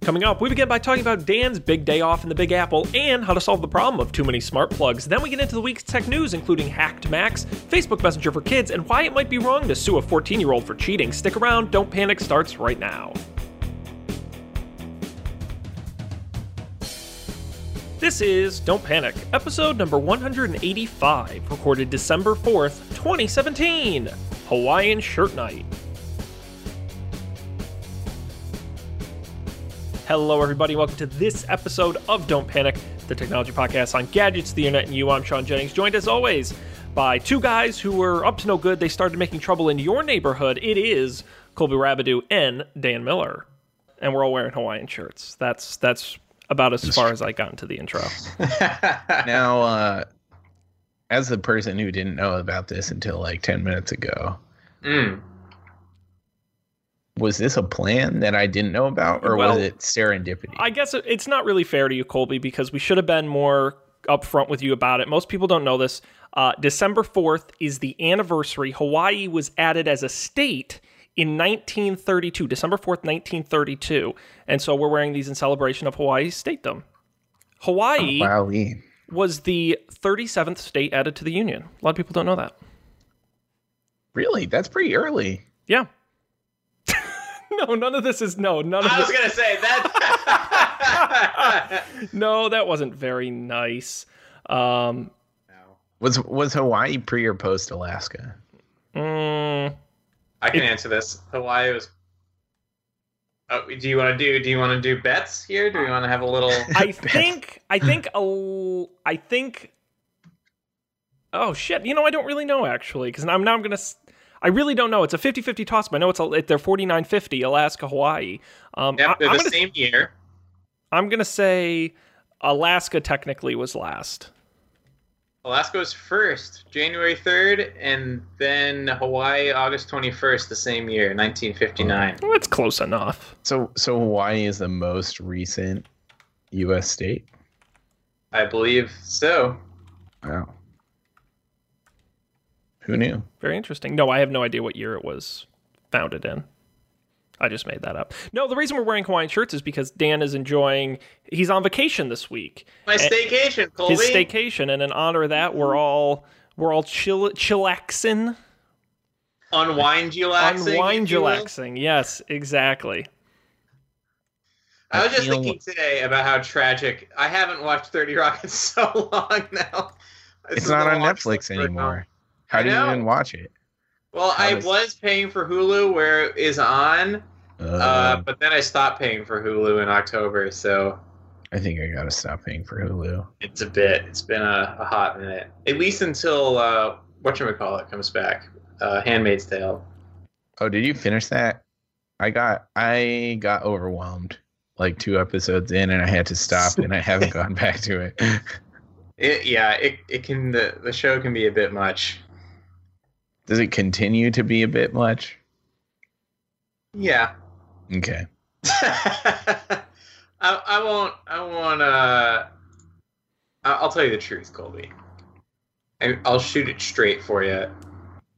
Coming up, we begin by talking about Dan's big day off in the Big Apple and how to solve the problem of too many smart plugs. Then we get into the week's tech news, including hacked Macs, Facebook Messenger for kids, and why it might be wrong to sue a 14 year old for cheating. Stick around, Don't Panic starts right now. This is Don't Panic, episode number 185, recorded December 4th, 2017. Hawaiian Shirt Night. Hello, everybody. Welcome to this episode of Don't Panic, the technology podcast on gadgets, the internet, and you. I'm Sean Jennings, joined as always by two guys who were up to no good. They started making trouble in your neighborhood. It is Colby Rabideau and Dan Miller, and we're all wearing Hawaiian shirts. That's that's about as far as I got into the intro. now, uh, as the person who didn't know about this until like ten minutes ago, Mm. Was this a plan that I didn't know about, or Well, was it serendipity? I guess it's not really fair to you, Colby, because we should have been more upfront with you about it. Most people don't know this. Uh, December 4th is the anniversary. Hawaii was added as a state in 1932, December 4th, 1932. And so we're wearing these in celebration of Hawaii's statedom. Hawaii Wowee. was the 37th state added to the Union. A lot of people don't know that. Really? That's pretty early. Yeah. no, none of this is no, none of this. I was this. gonna say that. No, that wasn't very nice. Um, Was was Hawaii pre or post Alaska? mm, I can answer this. Hawaii was. Oh, do you want to do? Do you want to do bets here? Do we want to have a little? I think I think a l- I think Oh shit, you know I don't really know actually cuz I'm now I'm going to I really don't know. It's a 50-50 toss, but I know it's a, they're 49-50 Alaska Hawaii. Um Yep, they're am the going to same year. I'm going to say Alaska technically was last. Alaska was first, January third, and then Hawaii, August twenty first, the same year, nineteen fifty nine. Well, that's close enough. So so Hawaii is the most recent U.S. state. I believe so. Wow. Who knew? Very interesting. No, I have no idea what year it was founded in. I just made that up. No, the reason we're wearing Hawaiian shirts is because Dan is enjoying. He's on vacation this week. My staycation, Colby. His staycation, and in honor of that, we're all we're all chill chillaxing, Unwind relaxing. unwind if you will. chillaxing. Yes, exactly. I was just feel- thinking today about how tragic. I haven't watched Thirty Rock in so long now. This It's not on Netflix I've um, anymore. How do you even watch it? Well, How I does- was paying for Hulu where it is on, uh, Uh, but then I stopped paying for Hulu in October, so I think I gotta stop paying for Hulu. it's a bit. It's been a, a hot minute, at least until uh, it comes back, uh, Handmaid's Tale. Oh, did you finish that? I got I got overwhelmed like two episodes in, and I had to stop, and I haven't gone back to it. It, yeah, it, it can the, the show can be a bit much. Does it continue to be a bit much? Yeah. Okay. I, I won't. I won't. Uh, I- I'll tell you the truth, Colby. I, I'll shoot it straight for you.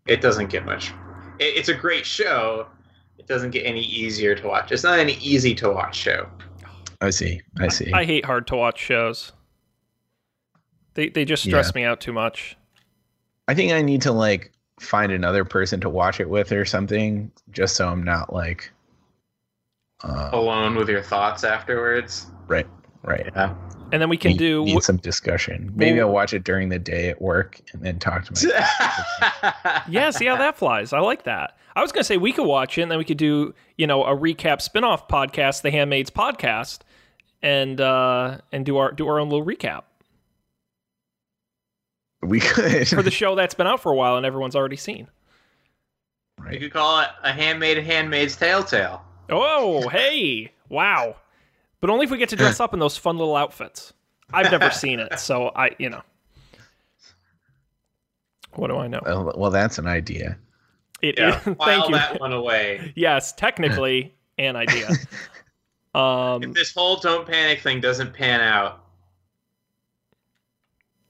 It doesn't get much. It, it's a great show. It doesn't get any easier to watch. It's not any easy to watch show. I see. I see. I hate hard to watch shows. They they just stress me out too much. I think I need to like find another person to watch it with or something, just so I'm not like. Uh, Alone with your thoughts afterwards. right. Right. Yeah. And then we can need, do need some discussion. Maybe Well- I'll watch it during the day at work and then talk to my. yeah, see how that flies. I like that. I was going to say we could watch it and then we could do, you know, a recap spin-off podcast, The Handmaid's podcast, and uh and do our do our own little recap we could. for the show that's been out for a while and everyone's already seen. you right. could call it a handmade handmaid's tale tale. Oh, hey. Wow. But only if we get to dress up in those fun little outfits. I've never seen it, so I, you know. What do I know? Well, well, that's an idea. It, Yeah. thank File you. that one away. Yes, technically an idea. Um, If this whole don't panic thing doesn't pan out,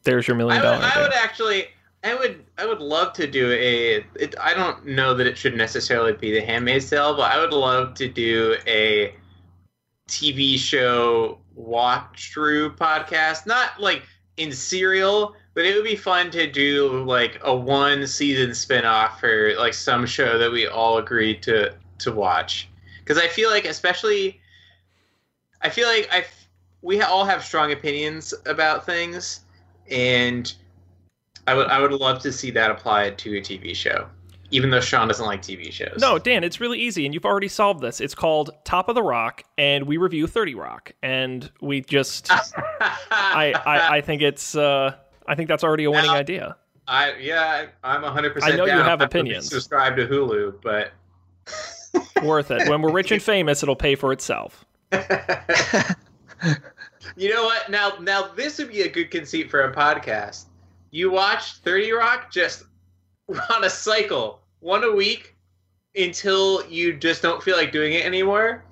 there's your I million would, I would actually, I would, I would love to do a. It, I don't know that it should necessarily be The Handmaid's Tale, but I would love to do a TV show watch through podcast. Not like in serial, but it would be fun to do like a one season spinoff for like some show that we all agreed to to watch. Because I feel like, especially, I feel like I we all have strong opinions about things, and I would I would love to see that applied to a TV show even though Sean doesn't like TV shows. No, Dan, it's really easy, and you've already solved this. It's called Top of the Rock, and we review Thirty Rock, and we just, I, I, I think it's, uh, I think that's already a winning Now- idea. I yeah, I'm 100. percent I know you have I opinions. Subscribe to Hulu, but Worth it. When we're rich and famous, it'll pay for itself. you know what? Now, now this would be a good conceit for a podcast. You watch 30 Rock just on a cycle, one a week, until you just don't feel like doing it anymore.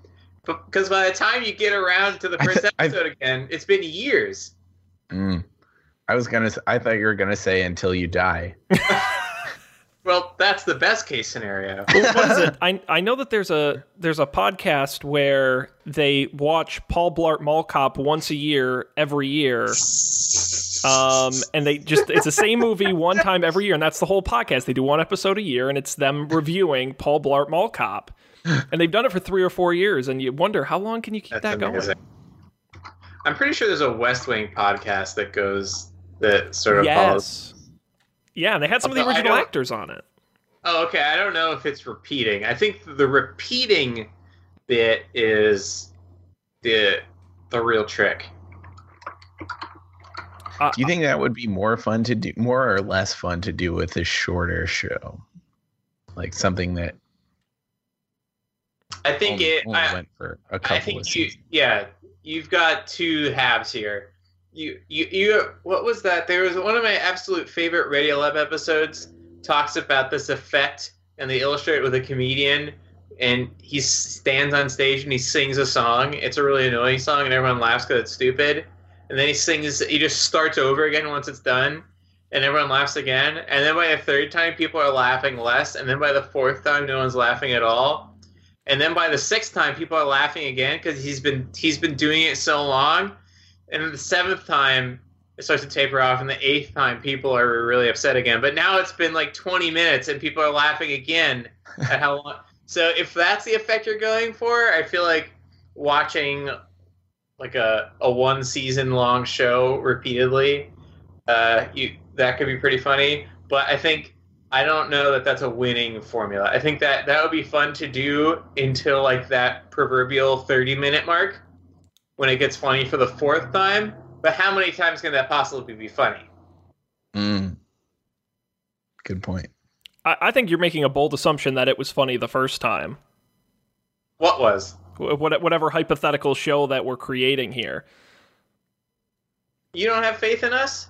Because by the time you get around to the first th- episode again, it's been years. Mm. I was gonna. I thought you were gonna say until you die. Well, that's the best case scenario. Well, what is it? I I know that there's a there's a podcast where they watch Paul Blart Mall Cop once a year, every year. Um, and they just it's the same movie one time every year, and that's the whole podcast. They do one episode a year, and it's them reviewing Paul Blart Mall Cop. And they've done it for three or four years, and you wonder how long can you keep That's that going? I'm pretty sure there's a West Wing podcast that goes that sort of follows. Yes. Yeah, and they had some of the original actors on it. Oh, okay. I don't know if it's repeating. I think the repeating bit is the the real trick. Uh, Do you think that would be more fun to do, more or less fun to do with a shorter show, like something that I think only, it. only I, went for a couple I of think you. seasons? Yeah, you've got two halves here. You you you. What was that? There was one of my absolute favorite Radio Lab episodes. Talks about this effect, and they illustrate it with a comedian. And he stands on stage and he sings a song. It's a really annoying song, and everyone laughs because it's stupid. And then he sings. He just starts over again once it's done, and everyone laughs again. And then by the third time, people are laughing less. And then by the fourth time, no one's laughing at all. And then by the sixth time, people are laughing again because he's been he's been doing it so long. And then the seventh time, it starts to taper off, and the eighth time, people are really upset again. But now it's been like 20 minutes, and people are laughing again at how long. So if that's the effect you're going for, I feel like watching like a, a one season long show repeatedly, uh, you that could be pretty funny. But I think I don't know that that's a winning formula. I think that that would be fun to do until like that proverbial 30 minute mark when it gets funny for the fourth time. But how many times can that possibly be funny? Mm. Good point. I, I think you're making a bold assumption that it was funny the first time. What was? What- Whatever hypothetical show that we're creating here. You don't have faith in us?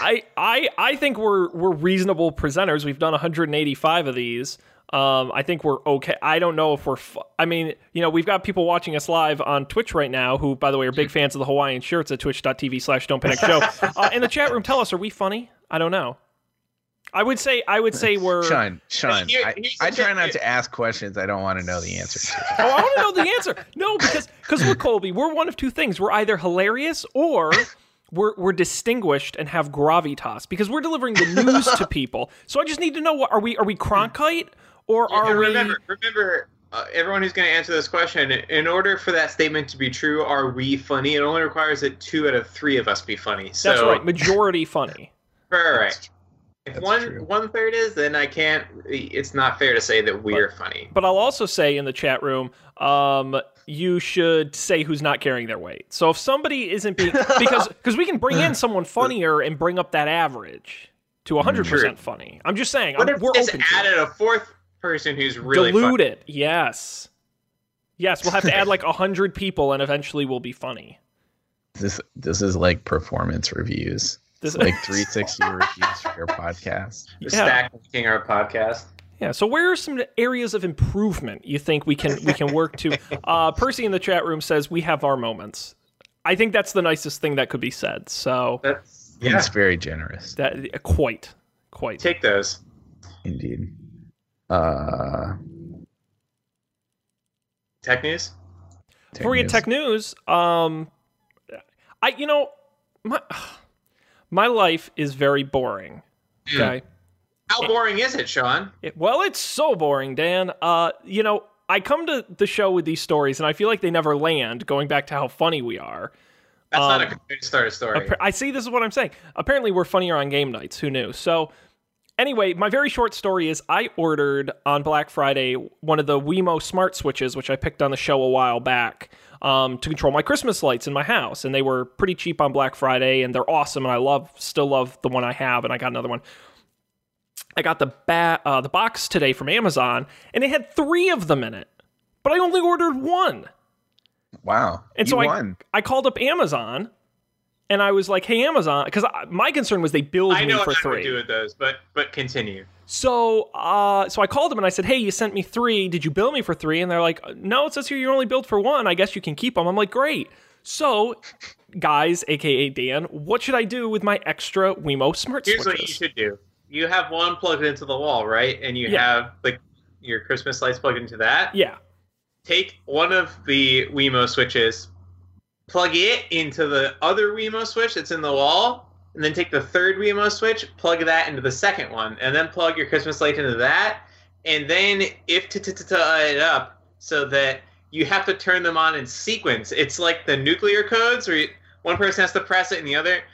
I I I think we're we're reasonable presenters. We've done 185 of these. Um, I think we're okay. I don't know if we're. Fu- I mean, you know, we've got people watching us live on Twitch right now, who, by the way, are big fans of the Hawaiian shirts at Twitch.tv/slash Don't Panic Show. uh, in the chat room, tell us, are we funny? I don't know. I would say I would say we're. Sean, Sean, Here- I, I try not to ask questions I don't want to know the answer to. Oh, I want to know the answer. No, because because we're Colby. We're one of two things. We're either hilarious or we're we're distinguished and have gravitas because we're delivering the news to people. So I just need to know what are we are we Cronkite or Yeah, are we? remember, remember, uh, everyone who's going to answer this question, in order for that statement to be true, are we funny? It only requires that two out of three of us be funny. So, That's right. Majority funny. Right, right, That's right. If that's one true. one third is, then I can't. It's not fair to say that we're funny. But I'll also say in the chat room, um, you should say who's not carrying their weight. So if somebody isn't being because because we can bring in someone funnier and bring up that average to 100% True. funny. I'm just saying. What I'm, if we're just open to it. added a fourth person who's really dilute funny? it. Yes. Yes, we'll have to add like a hundred people, and eventually we'll be funny. This this is like performance reviews. This, is Like 360 reviews for your podcast. Yeah. Stack making our podcast. yeah. So, where are some areas of improvement you think we can we can work to? Uh, Percy in the chat room says we have our moments. I think that's the nicest thing that could be said. So That's yeah. It's very generous, that quite quite. Take those. indeed. Uh, Tech news. Tech Before we get tech news, um, I you know my my life is very boring. Hmm. Okay. How boring is it, Sean? It- well, it's so boring, Dan. Uh, you know, I come to the show with these stories, and I feel like they never land. Going back to how funny we are. That's not a Um, good start story. Appa- I see. This is what I'm saying. Apparently, we're funnier on game nights. Who knew? So, anyway, my very short story is I ordered on Black Friday one of the Wemo smart switches, which I picked on the show a while back, um, to control my Christmas lights in my house, and they were pretty cheap on Black Friday, and they're awesome, and I love, still love the one I have, and I got another one. I got the ba- uh, the box today from Amazon, and it had three of them in it, but I only ordered one. Wow. And you so I. I called up Amazon and I was like, "Hey, Amazon," because my concern was they billed me for what I three. do with those, but but continue. So, uh, so I called them and I said, "Hey, you sent me three. Did you bill me for three? And they're like, "No, it says here you only billed for one. I guess you can keep them." I'm like, "Great." So, guys, aka Dan, what should I do with my extra Wemo smart Here's what you should do. You have one plugged into the wall, right? And you Yeah. have like your Christmas lights plugged into that. Yeah, Take one of the Wemo switches, plug it into the other Wemo switch that's in the wall, and then take the third Wemo switch, plug that into the second one, and then plug your Christmas light into that, and then if to it up so that you have to turn them on in sequence. It's like the nuclear codes where you, one person has to press it and the other.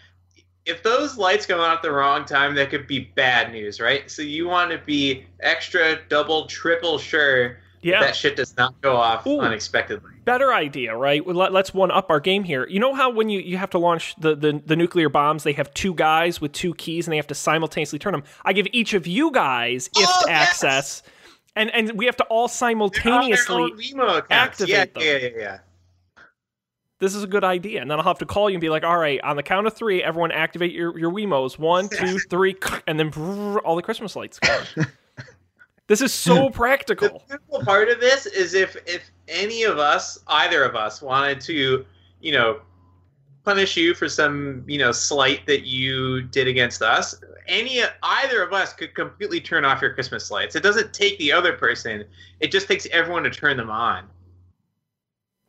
If those lights go on at the wrong time, that could be bad news, right? So you want to be extra, double, triple sure yeah. that shit does not go off Ooh. unexpectedly. Better idea, right? Let, let's one up our game here. You know how when you, you have to launch the, the, the nuclear bombs, they have two guys with two keys and they have to simultaneously turn them. I give each of you guys if Oh, yes! access, and, and we have to all They're on their simultaneously. own Wemo accounts. activate yeah, them. Yeah, yeah, yeah. This is a good idea. And then I'll have to call you and be like, all right, on the count of three, everyone activate your, your Wemos. One, two, three, and then brrr, all the Christmas lights go. this is so practical. The beautiful part of this is if if any of us, either of us, wanted to, you know, punish you for some, you know, slight that you did against us, any either of us could completely turn off your Christmas lights. It doesn't take the other person; it just takes everyone to turn them on.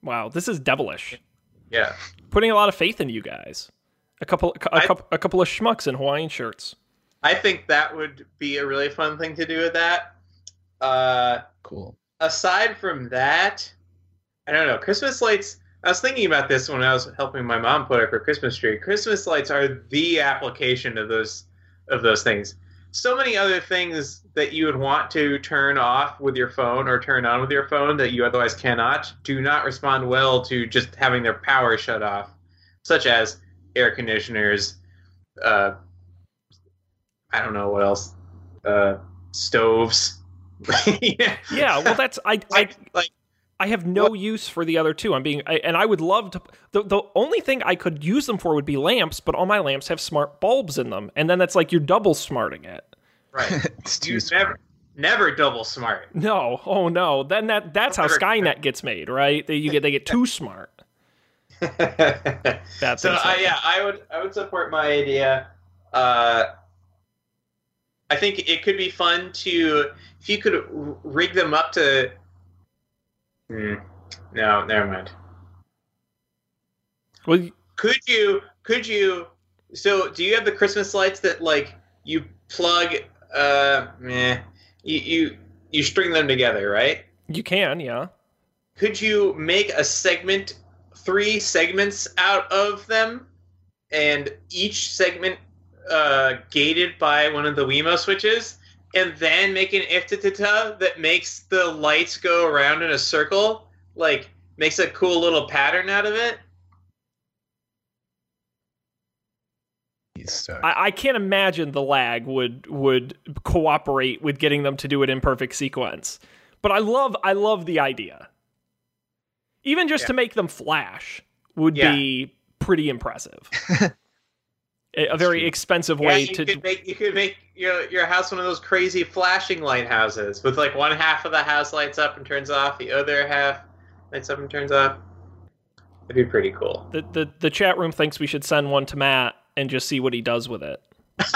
Wow, this is devilish. Yeah. Putting a lot of faith in you guys. A couple, a, I- couple, a couple of schmucks in Hawaiian shirts. I think that would be a really fun thing to do with that. Uh, Cool. aside from that, I don't know. Christmas lights. I was thinking about this when I was helping my mom put up her Christmas tree. Christmas lights are the application of those of those things. So many other things that you would want to turn off with your phone or turn on with your phone that you otherwise cannot do not respond well to just having their power shut off, such as air conditioners. Uh, I don't know what else. Uh, stoves. yeah. Yeah, well, that's I, I, like like I have no use for the other two. I'm being, I, and I would love to. The, the only thing I could use them for would be lamps, but all my lamps have smart bulbs in them, and then that's like you're double smarting it. right. it's too You smart. never never double smart. No, oh no, then that that's how Skynet gets made, right? They, you get they get too smart. Bad so things uh, yeah, I would I would support my idea. Uh, I think it could be fun to if you could rig them up to. Hmm. no, never mind. Well, Could you? Could you? So, do you have the Christmas lights that like you plug? Uh, meh, you you you string them together, right? you can, yeah. could you make a segment three segments out of them and each segment uh, gated by one of the Wemo switches and then make an iftitata that makes the lights go around in a circle like makes a cool little pattern out of it I, I can't imagine the lag would would cooperate with getting them to do it in perfect sequence. But I love I love the idea. Even just Yeah. to make them flash would Yeah. be pretty impressive. a, a very true. expensive yeah, way you to could make you could make your your house one of those crazy flashing lighthouses with like one half of the house lights up and turns off the other half lights up and turns off that'd be pretty cool the, the the chat room thinks we should send one to Matt and just see what he does with it.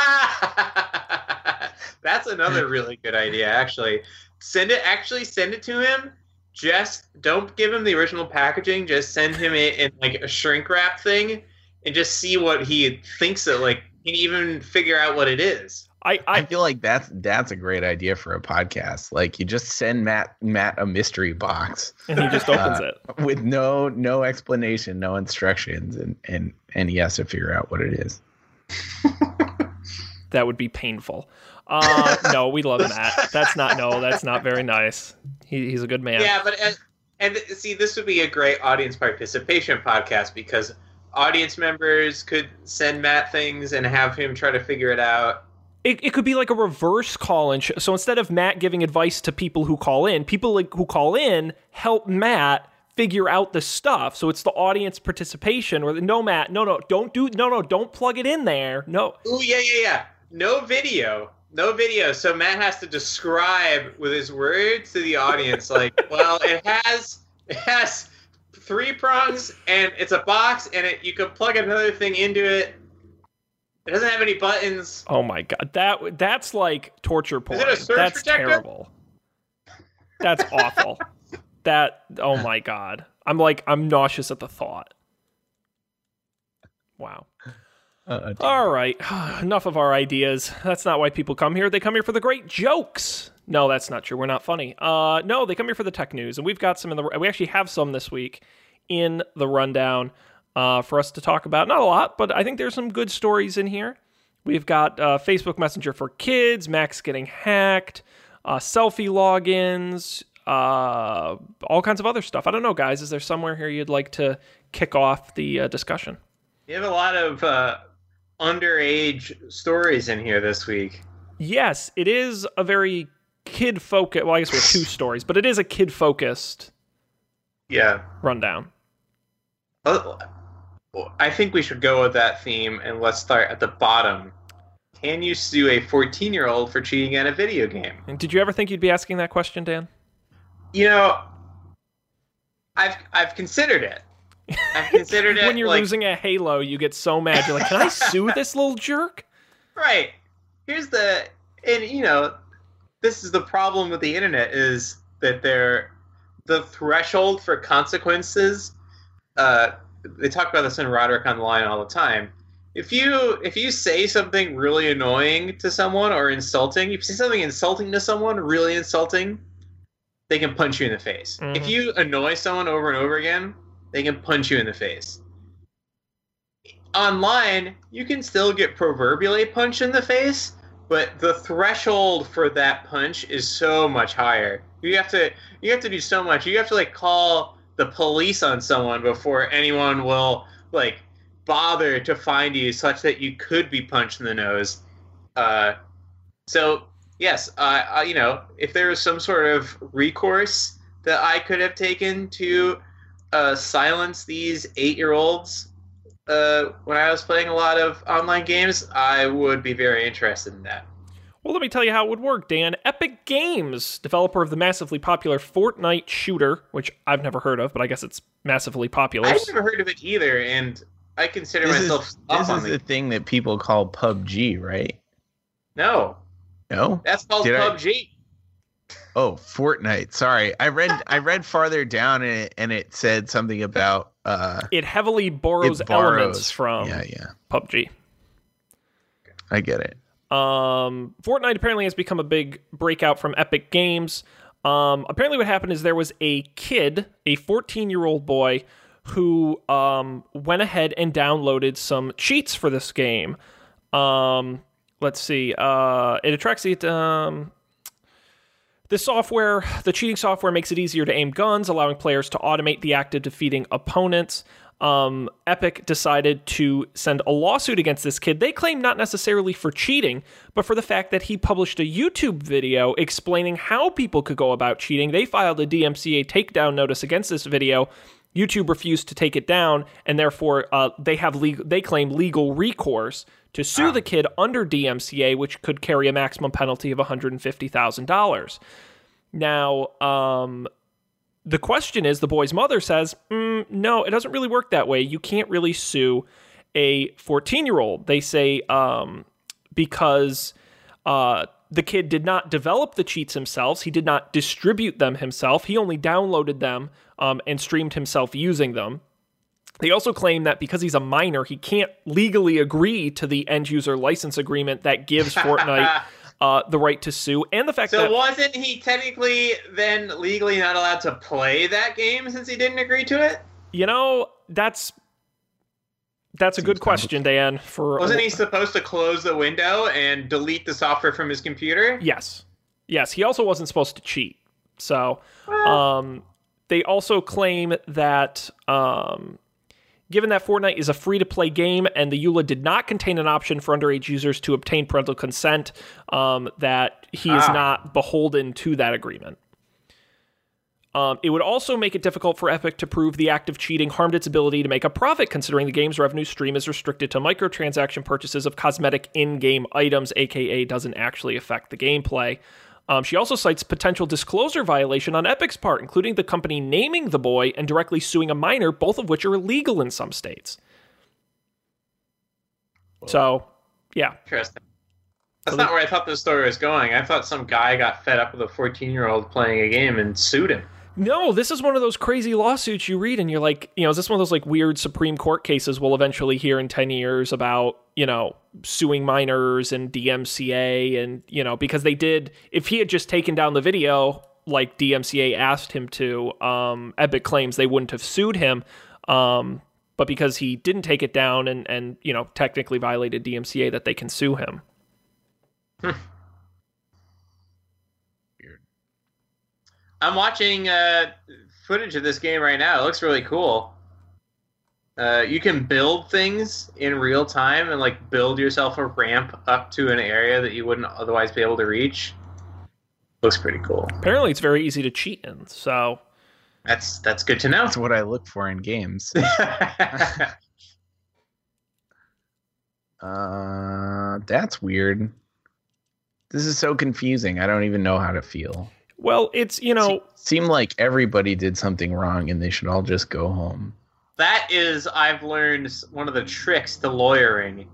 That's another really good idea, actually. Send it, actually, send it to him, just don't give him the original packaging. Just send him it in like a shrink wrap thing, and just see what he thinks it like. Can even figure out what it is. I, I I feel like that's that's a great idea for a podcast. Like you just send Matt Matt a mystery box and he just opens Uh, it. with no no explanation, no instructions, and and and he has to figure out what it is. That would be painful. Uh, no, we love Matt. That's not no. That's not very nice. He, he's a good man. Yeah, but and, and see, this would be a great audience participation podcast because audience members could send Matt things and have him try to figure it out. It, it could be like a reverse call in. Sh- so instead of Matt giving advice to people who call in, people like who call in help Matt figure out the stuff. So it's the audience participation. Or the, no, Matt, no, no, don't do, no, no, don't plug it in there. No, Oh yeah, yeah, yeah. No video. No video. So Matt has to describe with his words to the audience, like, well, it has it has three prongs and it's a box and it you can plug another thing into it. It doesn't have any buttons. Oh my god, that that's like torture porn. it a surge that's protector? terrible. That's awful. that oh my god, I'm like I'm nauseous at the thought. Wow. Uh, All right, enough of our ideas. That's not why people come here. They come here for the great jokes. No, that's not true. We're not funny. Uh, no, they come here for the tech news, and we've got some in the. We actually have some this week in the rundown uh, for us to talk about. Not a lot, but I think there's some good stories in here. We've got uh, Facebook Messenger for kids, Macs getting hacked, uh, selfie logins, uh, all kinds of other stuff. I don't know, guys. Is there somewhere here you'd like to kick off the uh, discussion? You have a lot of uh, underage stories in here this week. Yes, it is a very kid focused. Well, I guess we have two stories, but it is a kid focused Yeah. rundown. Uh, well, I think we should go with that theme and let's start at the bottom. Can you sue a 14 year old for cheating at a video game? And did you ever think you'd be asking that question, Dan? You know, I've I've considered it. I've considered it when you're like, losing a Halo, you get so mad. You're like, "Can I sue this little jerk?" right. Here's the and you know, this is the problem with the internet is that they're the threshold for consequences. Uh, they talk about this in Roderick on the Line all the time. If you if you say something really annoying to someone or insulting, if you say something insulting to someone, really insulting, they can punch you in the face. Mhm. If you annoy someone over and over again, they can punch you in the face. Online, you can still get proverbially punched in the face, but the threshold for that punch is so much higher. You have to you have to do so much. You have to like call the police on someone before anyone will like bother to find you such that you could be punched in the nose. Uh, so yes, uh, you know, if there was some sort of recourse that I could have taken to uh, silence these eight-year-olds uh, when I was playing a lot of online games, I would be very interested in that. Well, let me tell you how it would work, Dan. Epic Games, developer of the massively popular Fortnite shooter, which I've never heard of, but I guess it's massively popular. I've never heard of it either, and I consider This myself is, this on is the. the thing that people call PUBG, right? No, No. that's called Did I- PUBG. Oh, Fortnite. Sorry, I read I read farther down and it, and it said something about uh it heavily borrows, it borrows elements from yeah yeah PUBG. I get it. Um, Fortnite apparently has become a big breakout from Epic Games. Um, apparently, what happened is there was a kid, a 14 year old boy, who um, went ahead and downloaded some cheats for this game. Um, let's see. Uh, it attracts it. Um, the software, the cheating software, makes it easier to aim guns, allowing players to automate the act of defeating opponents. Um, Epic decided to send a lawsuit against this kid. They claim not necessarily for cheating, but for the fact that he published a YouTube video explaining how people could go about cheating. They filed a DMCA takedown notice against this video. YouTube refused to take it down, and therefore uh, they have legal. They claim legal recourse to sue the kid under DMCA, which could carry a maximum penalty of one hundred and fifty thousand dollars. Now, um, the question is the boy's mother says, mm, no, it doesn't really work that way. You can't really sue a 14 year old. They say um, because uh, the kid did not develop the cheats himself. He did not distribute them himself. He only downloaded them um, and streamed himself using them. They also claim that because he's a minor, he can't legally agree to the end user license agreement that gives Fortnite uh, the right to sue, and the fact So that wasn't he technically then legally not allowed to play that game since he didn't agree to it? you know that's that's a good question, Dan. For Wasn't he supposed to close the window and delete the software from his computer? Yes. Yes. He also wasn't supposed to cheat. So, Well, um, they also claim that, um, given that Fortnite is a free to play game and the EULA did not contain an option for underage users to obtain parental consent, um, that he is Ah. not beholden to that agreement. Um, it would also make it difficult for Epic to prove the act of cheating harmed its ability to make a profit, considering the game's revenue stream is restricted to microtransaction purchases of cosmetic in game items, aka doesn't actually affect the gameplay. Um, she also cites potential disclosure violation on Epic's part, including the company naming the boy and directly suing a minor, both of which are illegal in some states. So, yeah. Interesting. That's So not where I thought the story was going. I thought some guy got fed up with a 14 year old playing a game and sued him. No, this is one of those crazy lawsuits you read and you're like, you know, is this one of those like weird Supreme Court cases we'll eventually hear in 10 years about, you know, suing minors and DMCA and, you know, because they did, if he had just taken down the video like DMCA asked him to, um, Epic claims they wouldn't have sued him. Um, but because he didn't take it down and, and, you know, technically violated DMCA that they can sue him. I'm watching uh, footage of this game right now. It looks really cool. Uh, you can build things in real time and like build yourself a ramp up to an area that you wouldn't otherwise be able to reach. Looks pretty cool. Apparently it's very easy to cheat in. So, That's that's good to know. That's what I look for in games. Uh, that's weird. This is so confusing. I don't even know how to feel. Well, it's, you know, Seem like everybody did something wrong and they should all just go home. that is, I've learned one of the tricks to lawyering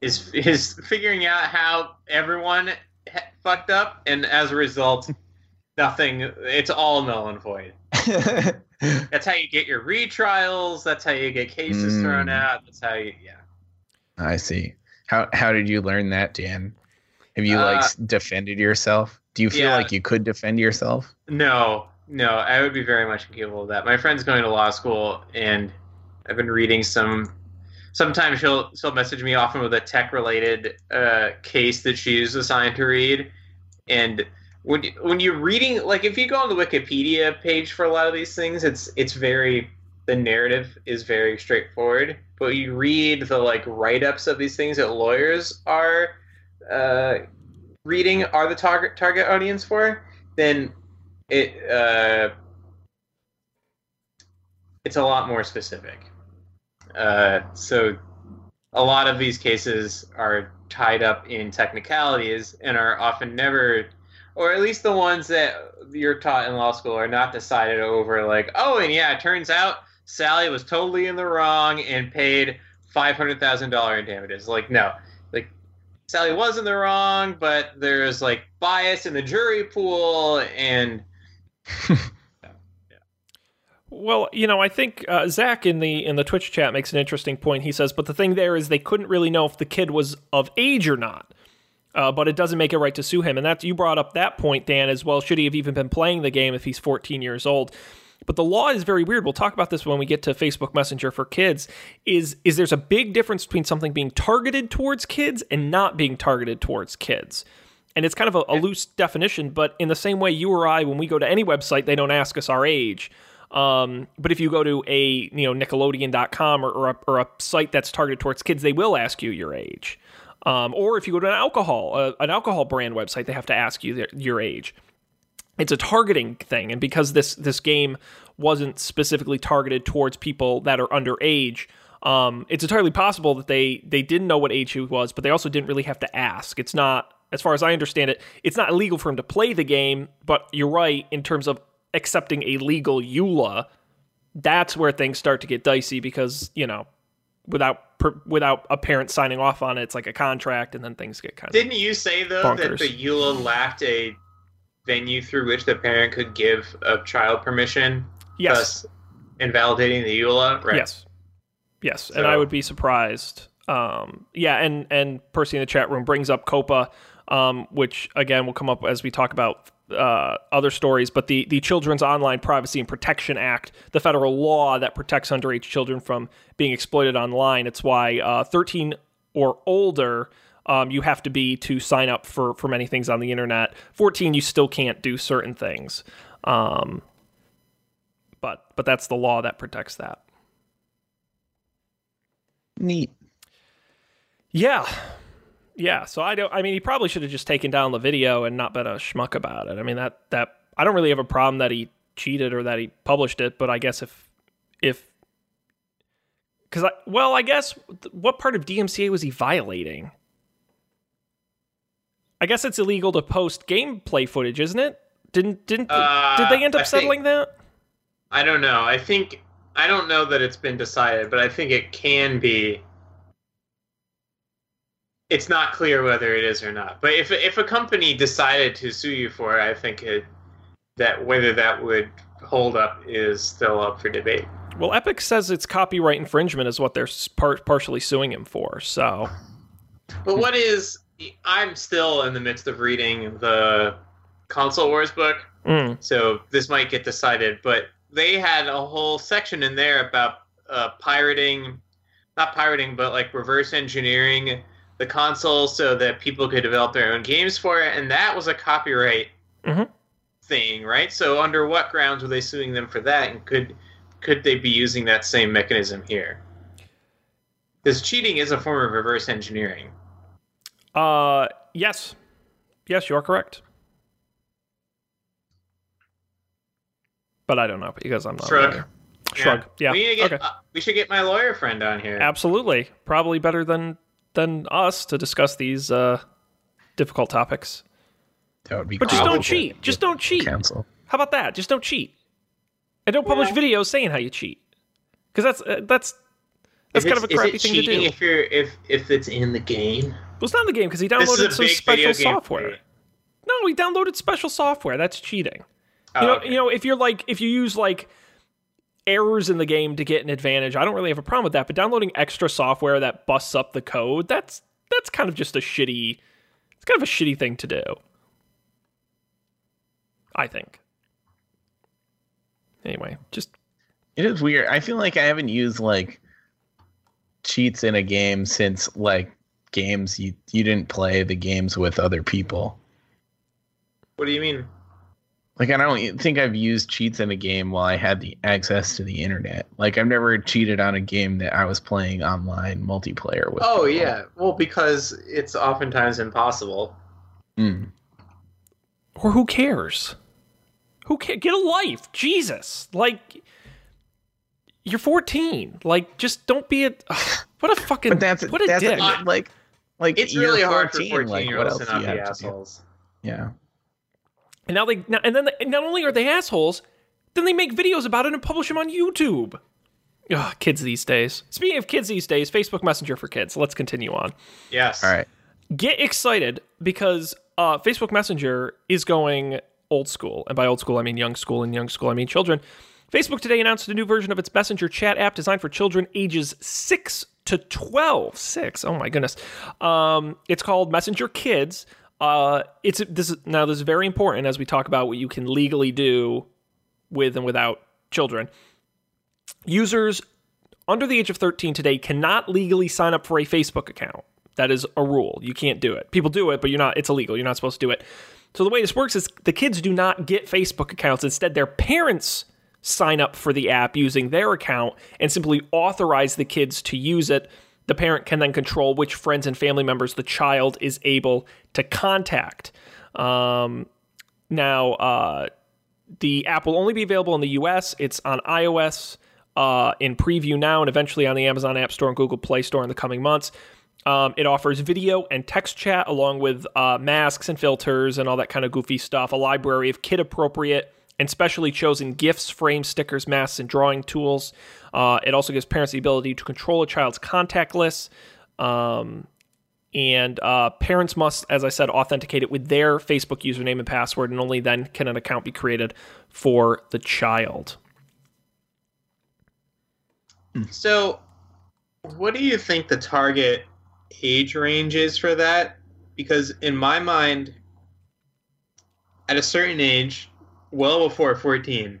is is figuring out how everyone ha- fucked up, and as a result, nothing. It's all null and void. That's how you get your retrials. That's how you get cases Mm. thrown out. That's how you, yeah. I see. How how did you learn that, Dan? Have you Uh, like defended yourself? Do you feel yeah. like you could defend yourself? No, no, I would be very much incapable of that. My friend's going to law school, and I've been reading some. Sometimes she'll she'll message me often with a tech related uh, case that she's assigned to read, and when you- when you're reading, like if you go on the Wikipedia page for a lot of these things, it's it's very the narrative is very straightforward. But you read the like write ups of these things that lawyers are uh, reading are the target target audience for, then it uh, it's a lot more specific. Uh, so a lot of these cases are tied up in technicalities and are often never, or at least the ones that you're taught in law school are not decided over. Like, oh, and yeah, it turns out Sally was totally in the wrong and paid five hundred thousand dollar in damages. Like, no, Sally was in the wrong, but there's like bias in the jury pool and Well, you know, I think uh, Zach in the in the Twitch chat makes an interesting point. He says, "But the thing there is they couldn't really know if the kid was of age or not. Uh, but it doesn't make it right to sue him." And that you brought up that point, Dan, as well. Should he have even been playing the game if he's 14 years old? But the law is very weird. We'll talk about this when we get to Facebook Messenger for kids. Is is there's a big difference between something being targeted towards kids and not being targeted towards kids. And it's kind of a, a loose definition, but in the same way you or I, when we go to any website, they don't ask us our age. Um, but if you go to a you know Nickelodeon.com or, or, a, or a site that's targeted towards kids, they will ask you your age. Um, or if you go to an alcohol uh, an alcohol brand website, they have to ask you their, your age. It's a targeting thing, and because this this game wasn't specifically targeted towards people that are underage, um, it's entirely possible that they they didn't know what age he was, but they also didn't really have to ask. It's not, as far as I understand it, it's not illegal for him to play the game. But you're right in terms of accepting a legal EULA. That's where things start to get dicey because you know without per, without a parent signing off on it. It's like a contract, and then things get kind of. Didn't you say though Bonkers. that the EULA lacked a venue through which the parent could give a child permission, yes, thus invalidating the EULA? Right. yes, yes, and I would be surprised. Um, yeah, and and Percy in the chat room brings up COPPA, um, which again will come up as we talk about uh, other stories. But the the Children's Online Privacy and Protection Act, the federal law that protects underage children from being exploited online. It's why uh, 13 or older. Um, you have to be to sign up for for many things on the internet. 14, you still can't do certain things. Um, but but that's the law that protects that. Neat. Yeah. Yeah. So I don't I mean he probably should have just taken down the video and not been a schmuck about it. I mean that that I don't really have a problem that he cheated or that he published it, but I guess if if cuz I well, I guess what part of DMCA was he violating? I guess it's illegal to post gameplay footage, isn't it? Didn't didn't Uh, did they end up I think- settling that? I don't know. I think I don't know that it's been decided, but I think it can be. It's not clear whether it is or not. But if if a company decided to sue you for it, I think it that whether that would hold up is still up for debate. Well, Epic says it's copyright infringement is what they're par- partially suing him for. So, But what is? I'm still in the midst of reading the console wars book, mm, so this might get decided. But they had a whole section in there about uh, pirating, not pirating, but like reverse engineering the console so that people could develop their own games for it, and that was a copyright Mhm. thing, right? So under what grounds were they suing them for that, and could could they be using that same mechanism here? Because cheating is a form of reverse engineering. Uh, yes, yes, you are correct. But I don't know because I'm not. a Shrug. lawyer. Shrug. Yeah. We, need to get, okay. uh, we should get my lawyer friend on here. Absolutely. Probably better than than us to discuss these uh, difficult topics. That would be But just don't cheat. Just don't cheat. Council. How about that? Just don't cheat. And don't publish Well- videos saying how you cheat. Because that's uh, that's that's If kind of a it's- is crappy it thing to do. If you're if if it's in the game. Well, it's not in the game because he downloaded some special software. No, he downloaded special software. That's cheating. Oh, You know, okay. you know, if you're like, if you use like errors in the game to get an advantage, I don't really have a problem with that. But downloading extra software that busts up the code, that's that's kind of just a shitty. It's kind of a shitty thing to do. I think. Anyway, just It is weird. I feel like I haven't used like cheats in a game since like games you you didn't play the games with other people. What do you mean? Like I don't think I've used cheats in a game while I had the access to the internet. Like I've never cheated on a game that I was playing online multiplayer with. Oh people. yeah. Well, because it's oftentimes impossible. Mm. or who cares? Who care? Get a life, Jesus! Like you're 14. Like just don't be a. what a fucking. But that's what a that's dick. like like It's you're really hard for fourteen like, year olds to do not you be have assholes. Yeah. And now they now, and then they, not only are they assholes, then they make videos about it and publish them on YouTube. Ugh, kids these days. Speaking of kids these days, Facebook Messenger for kids. Let's continue on. Yes. All right. Get excited because uh, Facebook Messenger is going old school, and by old school I mean young school, and young school I mean children. Facebook today announced a new version of its Messenger chat app designed for children ages six to twelve. Six. Oh my goodness. Um, it's called Messenger Kids. Uh, it's this is now this is very important as we talk about what you can legally do with and without children. Users under the age of 13 today cannot legally sign up for a Facebook account. That is a rule. You can't do it. People do it, but you're not it's illegal. You're not supposed to do it. So the way this works is the kids do not get Facebook accounts. Instead, their parents sign up for the app using their account and simply authorize the kids to use it. The parent can then control which friends and family members the child is able to contact. Um, now, uh, the app will only be available in the US. It's on iOS uh, in preview now and eventually on the Amazon App Store and Google Play Store in the coming months. Um, it offers video and text chat along with uh, masks and filters and all that kind of goofy stuff, a library of kid appropriate and specially chosen gifts, frames, stickers, masks, and drawing tools. Uh, it also gives parents the ability to control a child's contact list. Um, and uh, parents must, as I said, authenticate it with their Facebook username and password, and only then can an account be created for the child. So, what do you think the target age range is for that? Because in my mind, at a certain age, well before 14,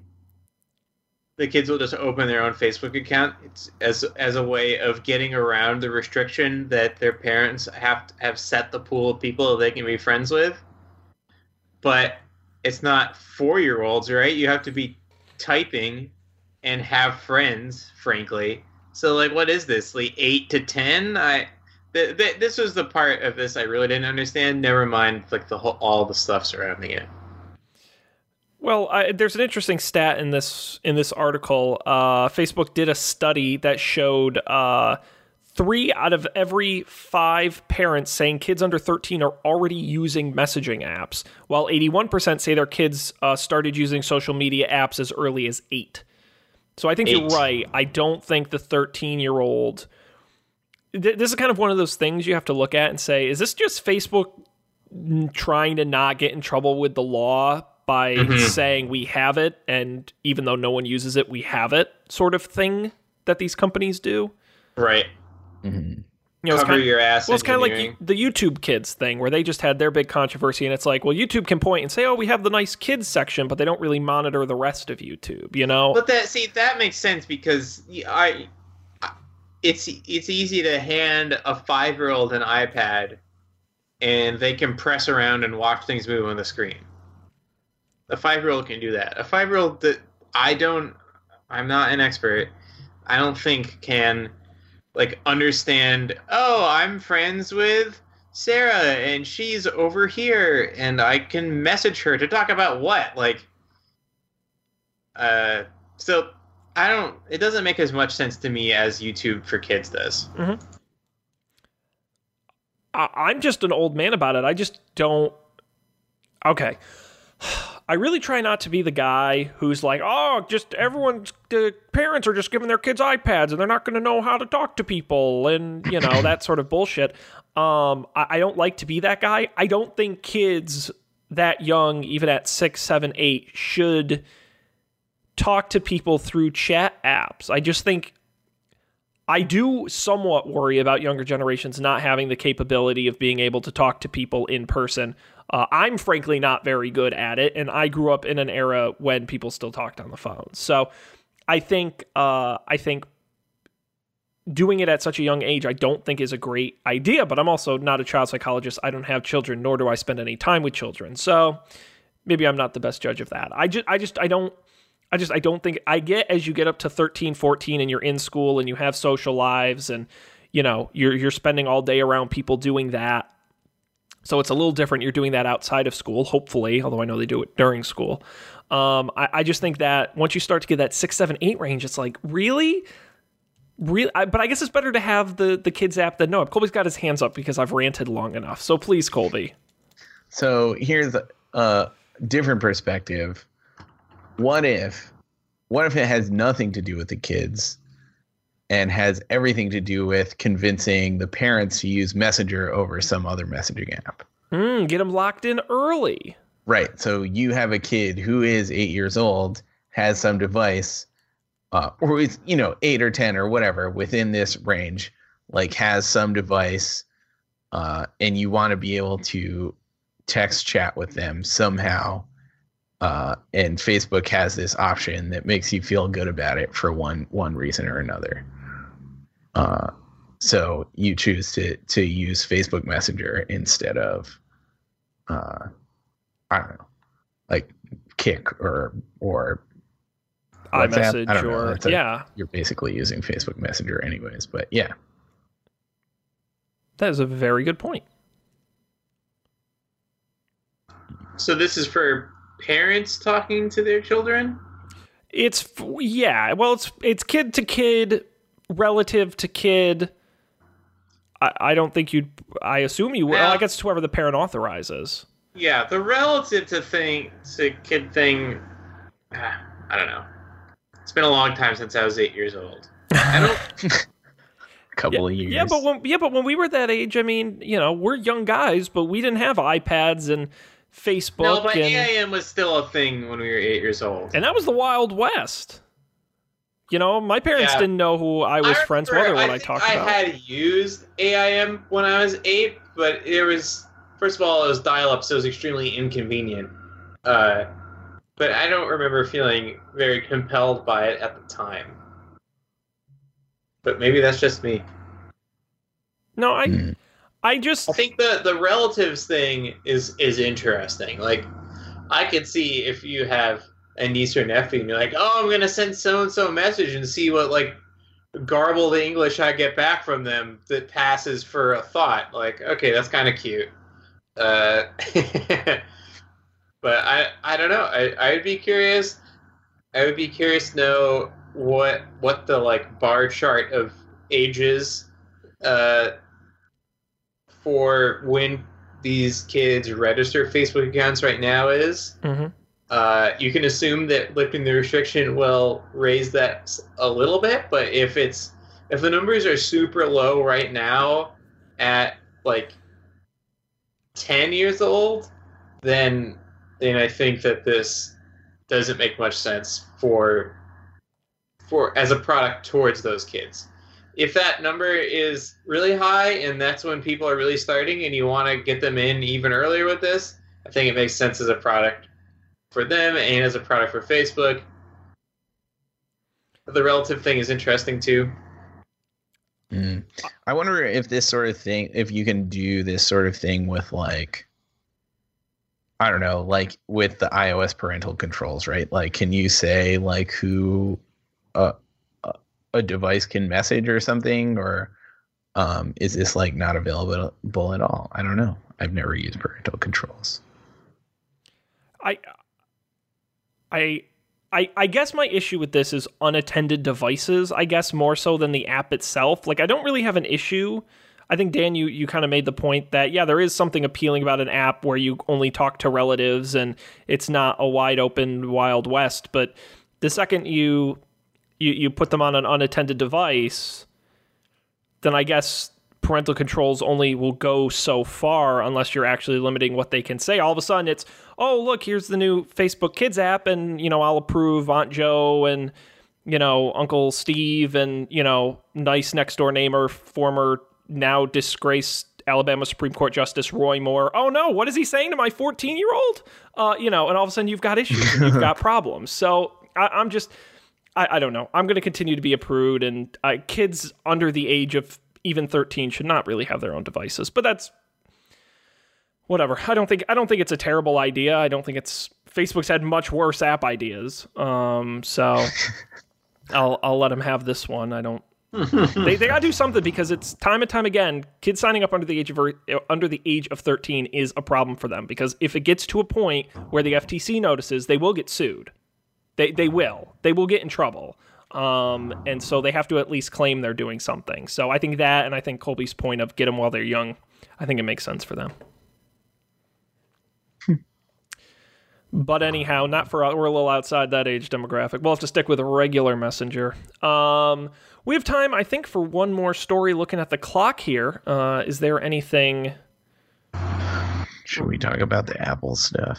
the kids will just open their own Facebook account it's as as a way of getting around the restriction that their parents have to have set the pool of people they can be friends with. But it's not four year olds, right? You have to be typing and have friends, frankly. So like, what is this? Like eight to ten? I th- th- this was the part of this I really didn't understand. Never mind, like the whole all the stuff surrounding it. Well, I, there's an interesting stat in this in this article. Uh, Facebook did a study that showed uh, three out of every five parents saying kids under 13 are already using messaging apps, while 81% say their kids uh, started using social media apps as early as eight. So I think you you're right. I don't think the 13 year old. Th- this is kind of one of those things you have to look at and say, is this just Facebook trying to not get in trouble with the law by Mhm. saying we have it, and even though no one uses it, we have it, sort of thing that these companies do? Right. Mhm. You know, it's Cover kind, your ass. well, it's kind of like the YouTube Kids thing, where they just had their big controversy, and it's like, well, YouTube can point and say, "Oh, we have the nice kids section," but they don't really monitor the rest of YouTube. You know? But that see that makes sense because I- it's it's easy to hand a five year old an iPad, and they can press around and watch things move on the screen. A five year old can do that. A five year old that I don't, I'm not an expert. I don't think can like understand. Oh, I'm friends with Sarah, and she's over here, and I can message her to talk about what like. Uh, so I don't. It doesn't make as much sense to me as YouTube for kids does. I- I'm just an old man about it. I just don't. Okay. I really try not to be the guy who's like, oh, just everyone's the parents are just giving their kids iPads and they're not going to know how to talk to people and you know that sort of bullshit. Um, I, I don't like to be that guy. I don't think kids that young, even at six, seven, eight, should talk to people through chat apps. I just think I do somewhat worry about younger generations not having the capability of being able to talk to people in person. Uh, I'm frankly not very good at it, and I grew up in an era when people still talked on the phone. So I think uh, I think doing it at such a young age, I don't think is a great idea. But I'm also not a child psychologist. I don't have children, nor do I spend any time with children. So maybe I'm not the best judge of that. I just I just I don't I just I don't think I get as you get up to 13, 14 and you're in school and you have social lives and you know, you're you're spending all day around people doing that. So it's a little different. You're doing that outside of school, hopefully, although I know they do it during school. Um, I, I just think that once you start to get that six, seven, eight range, it's like, really? Really, I, but I guess it's better to have the the kids app than no. Colby's got his hands up because I've ranted long enough. So please, Colby. So here's a different perspective. What if, what if it has nothing to do with the kids, and has everything to do with convincing the parents to use Messenger over some other messaging app? Mm, get them locked in early. Right. So you have a kid who is eight years old, has some device, uh, or is you know eight or ten or whatever within this range, like has some device, uh, and you want to be able to text chat with them somehow. Uh, and Facebook has this option that makes you feel good about it for one one reason or another. Uh, so you choose to to use Facebook Messenger instead of, uh, I don't know, like Kik or or WhatsApp? I iMessage don't or That's a- yeah, you're basically using Facebook Messenger anyways. But yeah, that is a very good point. So this is for parents talking to their children. It's yeah, well, it's it's kid to kid, relative to kid. I, I don't think you'd. I assume you. Well, I guess it's whoever the parent authorizes. Yeah, the relative to thing to kid thing. ah, I don't know. It's been a long time since I was eight years old. I don't. A couple of years. Yeah, but when yeah, but when we were that age, I mean, you know, we're young guys, but we didn't have iPads and Facebook no, but and AIM was still a thing when we were eight years old. and that was the Wild West. You know, my parents Yeah. didn't know who I was I friends with remember- or what I, think talked I about. had used AIM when I was eight, but it was first of all it was dial-up, so it was extremely inconvenient. Uh, but I don't remember feeling very compelled by it at the time. But maybe that's just me. no, I Hmm. I just I think the the relatives thing is is interesting. Like, I could see if you have a niece or nephew, and you're like, "Oh, I'm gonna send so and so a message and see what like garbled English I get back from them that passes for a thought." Like, okay, that's kind of cute. Uh, but I I don't know. I I would be curious. I would be curious to know what what the like bar chart of ages uh for when these kids register Facebook accounts right now is. Mhm. Uh, you can assume that lifting the restriction will raise that a little bit, but if it's if the numbers are super low right now at like ten years old, then then I think that this doesn't make much sense for for as a product towards those kids. If that number is really high and that's when people are really starting and you want to get them in even earlier with this, I think it makes sense as a product for them and as a product for Facebook. The relative thing is interesting too. Mm. I wonder if this sort of thing, if you can do this sort of thing with like, I don't know, like with the iOS parental controls, right? Like, can you say like who uh, a a device can message or something, or um, is this like not available at all? I don't know. I've never used parental controls. I, I, I, I guess my issue with this is unattended devices. I guess more so than the app itself. Like I don't really have an issue. I think Dan, you you kind of made the point that yeah, there is something appealing about an app where you only talk to relatives and it's not a wide open wild west. But the second you you you put them on an unattended device, then I guess parental controls only will go so far unless you're actually limiting what they can say. All of a sudden, it's oh look, here's the new Facebook Kids app, and you know I'll approve Aunt Joe and you know Uncle Steve and you know nice next door neighbor, former now disgraced Alabama Supreme Court Justice Roy Moore. Oh no, what is he saying to my 14 year old? Uh, you know, and all of a sudden you've got issues, and you've got problems. So I, I'm just. I, I don't know. I'm going to continue to be a prude, and uh, kids under the age of even 13 should not really have their own devices. But that's whatever. I don't think I don't think it's a terrible idea. I don't think it's Facebook's had much worse app ideas. Um, so I'll I'll let them have this one. I don't. they they gotta do something because it's time and time again. Kids signing up under the age of under the age of 13 is a problem for them because if it gets to a point where the FTC notices, they will get sued. They they will. They will get in trouble. Um, and so they have to at least claim they're doing something. So I think that, and I think Colby's point of get them while they're young, I think it makes sense for them. But anyhow, not for we're a little outside that age demographic. We'll have to stick with a regular messenger. Um, we have time, I think, for one more story. Looking at the clock here, uh, is there anything? Should we talk about the Apple stuff?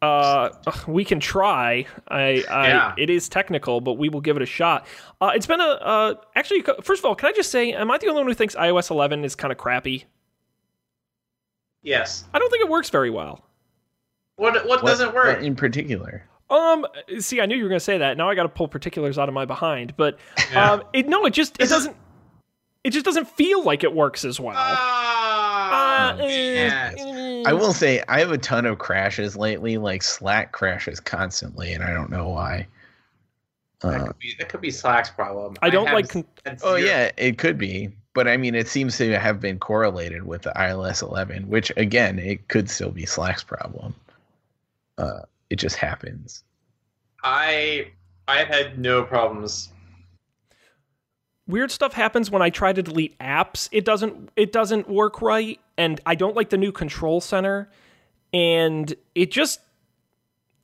Uh, we can try. I, I Yeah. it is technical, but we will give it a shot. Uh, it's been a uh, actually. First of all, can I just say, am I the only one who thinks iOS 11 is kind of crappy? Yes. I don't think it works very well. What what, doesn't work? What in particular? Um, see, I knew you were going to say that. Now I got to pull particulars out of my behind, but Yeah. um, it no, it just it This doesn't. It just doesn't feel like it works as well. Ah, Uh, eh, yes. eh. I will say I have a ton of crashes lately. Like Slack crashes constantly, and I don't know why. That Uh, could be that could be Slack's problem. I don't have like. Con- had oh zero- yeah, it could be, but I mean, it seems to have been correlated with the iOS 11, which again, it could still be Slack's problem. Uh, it just happens. I I have had no problems. weird stuff happens when I try to delete apps. It doesn't it doesn't work right, and I don't like the new control center, and it just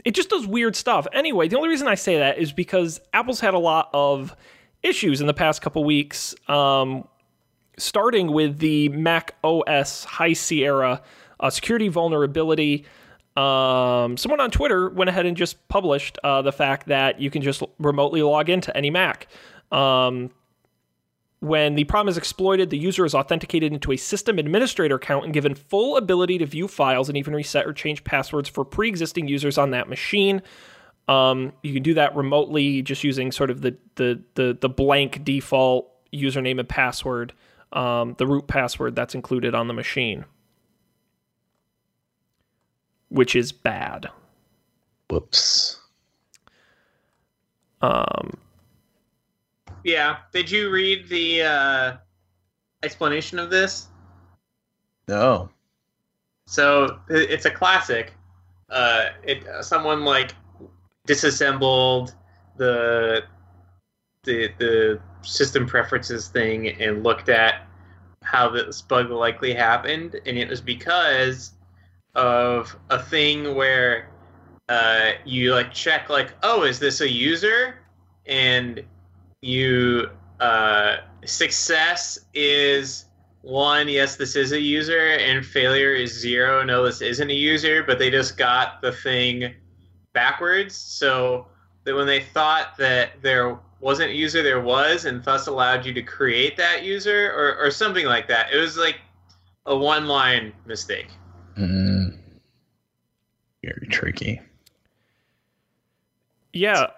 it just does weird stuff. Anyway, the only reason I say that is because Apple's had a lot of issues in the past couple weeks, um, starting with the Mac OS High Sierra uh, security vulnerability. Um, someone on Twitter went ahead and just published uh, the fact that you can just remotely log into any Mac. Um, when the problem is exploited, the user is authenticated into a system administrator account and given full ability to view files and even reset or change passwords for pre existing users on that machine. Um, you can do that remotely just using sort of the, the, the, the blank default username and password, um, the root password that's included on the machine, which is bad. Whoops. Um, Yeah. Did you read the uh, explanation of this? No. So it's a classic. Uh, it someone like disassembled the the the system preferences thing and looked at how this bug likely happened, and it was because of a thing where uh, you like check like, oh, is this a user? And you uh, success is one, yes, this is a user, and failure is zero. No, this isn't a user, but they just got the thing backwards. So that when they thought that there wasn't a user, there was, and thus allowed you to create that user or, or something like that. It was like a one line mistake. Mm. Very tricky. yeah,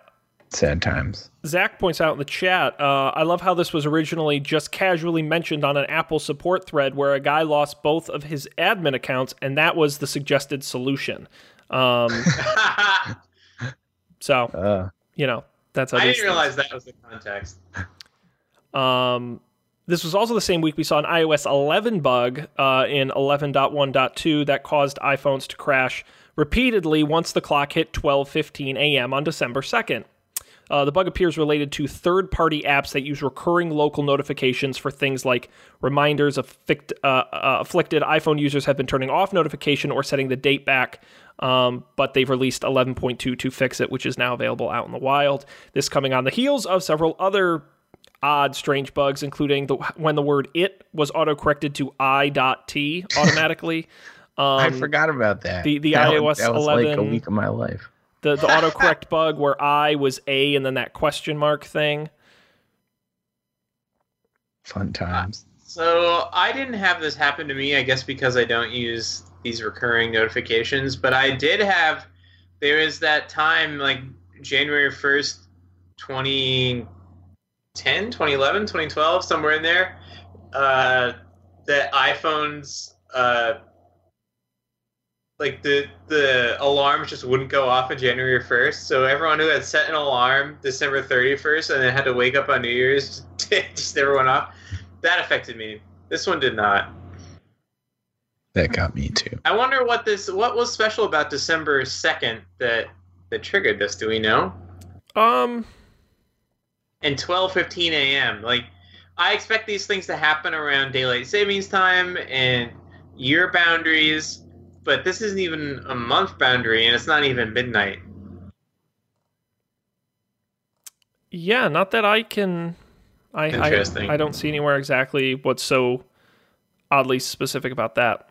Sad times. Zach points out in the chat, uh, I love how this was originally just casually mentioned on an Apple support thread where a guy lost both of his admin accounts, and that was the suggested solution. Um, so, Uh, you know, that's how I these didn't realize that was the context. Um, this was also the same week we saw an iOS 11 bug uh, in 11.1.2 that caused iPhones to crash repeatedly once the clock hit 12:15 a.m. on December 2nd. Uh, the bug appears related to third party apps that use recurring local notifications for things like reminders uh, uh, afflicted iPhone users have been turning off notification or setting the date back. Um, but they've released 11.2 to fix it, which is now available out in the wild. This coming on the heels of several other odd, strange bugs, including the, when the word "it" was auto-corrected to "i.t" automatically. Um, I forgot about that. the- the That iOS that was like a week of my life. the the autocorrect bug where I was A and then that question mark thing. Fun times. So I didn't have this happen to me, I guess because I don't use these recurring notifications, but I did have there is that time like January 1st, 2010, 2011, 2012, somewhere in there, uh, that iPhones uh, like the the alarms just wouldn't go off on January 1st. So everyone who had set an alarm December 31st and then had to wake up on New Year's just never went off. That affected me. This one did not. That got me too. I wonder what this what was special about December 2nd that that triggered this, do we know? Um, And 12:15 a.m. Like I expect these things to happen around daylight savings time and year boundaries, but this isn't even a month boundary and it's not even midnight. yeah, not that I can. I Interesting. I, I don't see anywhere exactly what's so oddly specific about that.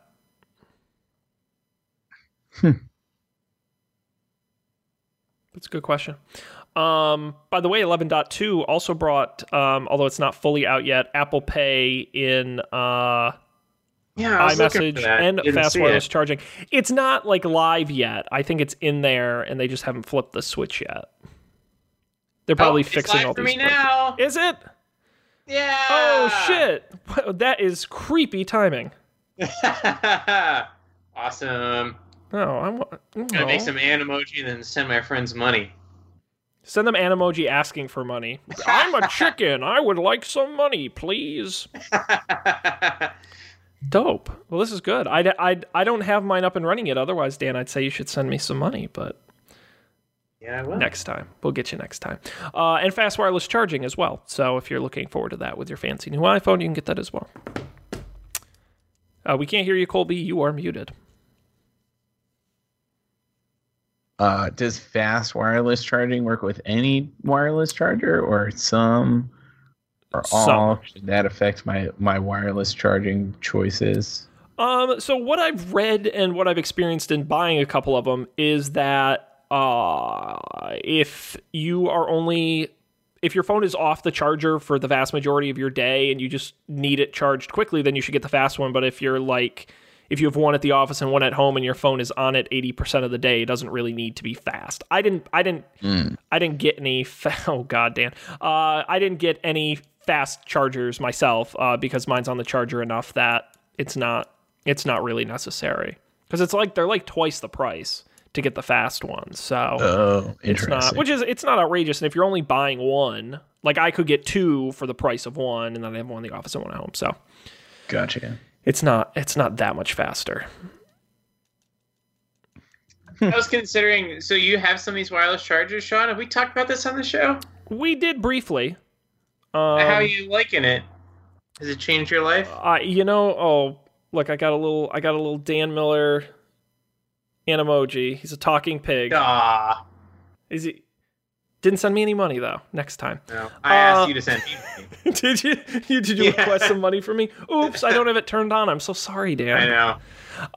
Hmm. That's a good question. Um, by the way, 11.2 also brought, um, although it's not fully out yet, Apple Pay in uh, Yeah, iMessage and fast wireless it. charging. It's not like live yet. I think it's in there, and they just haven't flipped the switch yet. They're probably oh, it's fixing all for these. me now. Is it? Yeah. Oh shit! That is creepy timing. awesome. Oh, I'm mm, Gonna make some emoji and then send my friends money. send them an emoji asking for money. I'm a chicken. I would like some money, please. Dope. Well, this is good. I, I, I don't have mine up and running yet. Otherwise, Dan, I'd say you should send me some money, but yeah, I will. next time. We'll get you next time. Uh, and fast wireless charging as well. So if you're looking forward to that with your fancy new iPhone, you can get that as well. Uh, we can't hear you, Colby. You are muted. Uh, does fast wireless charging work with any wireless charger or some or. Should that affect my my wireless charging choices? Um, so what I've read and what I've experienced in buying a couple of them is that uh, if you are only if your phone is off the charger for the vast majority of your day and you just need it charged quickly, then you should get the fast one. But if you're like if you have one at the office and one at home and your phone is on it 80% of the day, it doesn't really need to be fast. I didn't I didn't I didn't get any fa- oh god Dan. Uh I didn't get any fast chargers myself uh because mine's on the charger enough that it's not it's not really necessary. Cuz it's like they're like twice the price to get the fast ones. So Oh, it's not which is it's not outrageous and if you're only buying one, like I could get two for the price of one and then I have one in the office and one at home. So gotcha. it's not it's not that much faster. I was considering. So you have some of these wireless chargers, Sean. Have we talked about this on the show? We did briefly. Um, How are you liking it? Has it changed your life? I you know oh look I got a little I got a little Dan Miller an emoji. He's a talking pig. Ah, Is he? Didn't send me any money though. Next time. no. I Uh, asked you to send me. money. did you? you did you Yeah. request some money from me? Oops, I don't have it turned on. I'm so sorry, Dan. I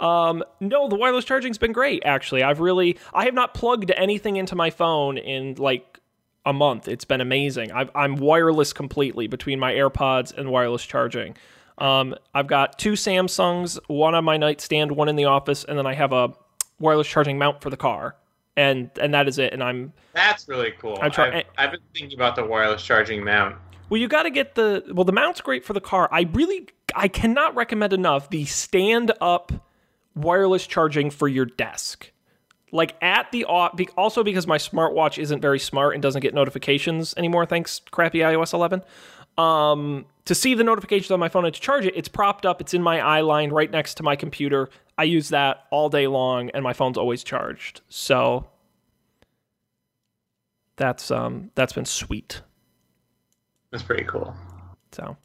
know. Um, no, the wireless charging's been great. Actually, I've really I have not plugged anything into my phone in like a month. It's been amazing. I've, I'm wireless completely between my AirPods and wireless charging. Um, I've got two Samsungs, one on my nightstand, one in the office, and then I have a wireless charging mount for the car, and and that is it. And I'm That's really cool. I try- I've, I've been thinking about the wireless charging mount. Well, you got to get the well. The mount's great for the car. I really, I cannot recommend enough the stand-up wireless charging for your desk. Like at the also because my smartwatch isn't very smart and doesn't get notifications anymore. Thanks, crappy iOS 11. Um, to see the notifications on my phone and to charge it, it's propped up. It's in my eye line right next to my computer. I use that all day long, and my phone's always charged. So that's um that's been sweet. That's pretty cool. So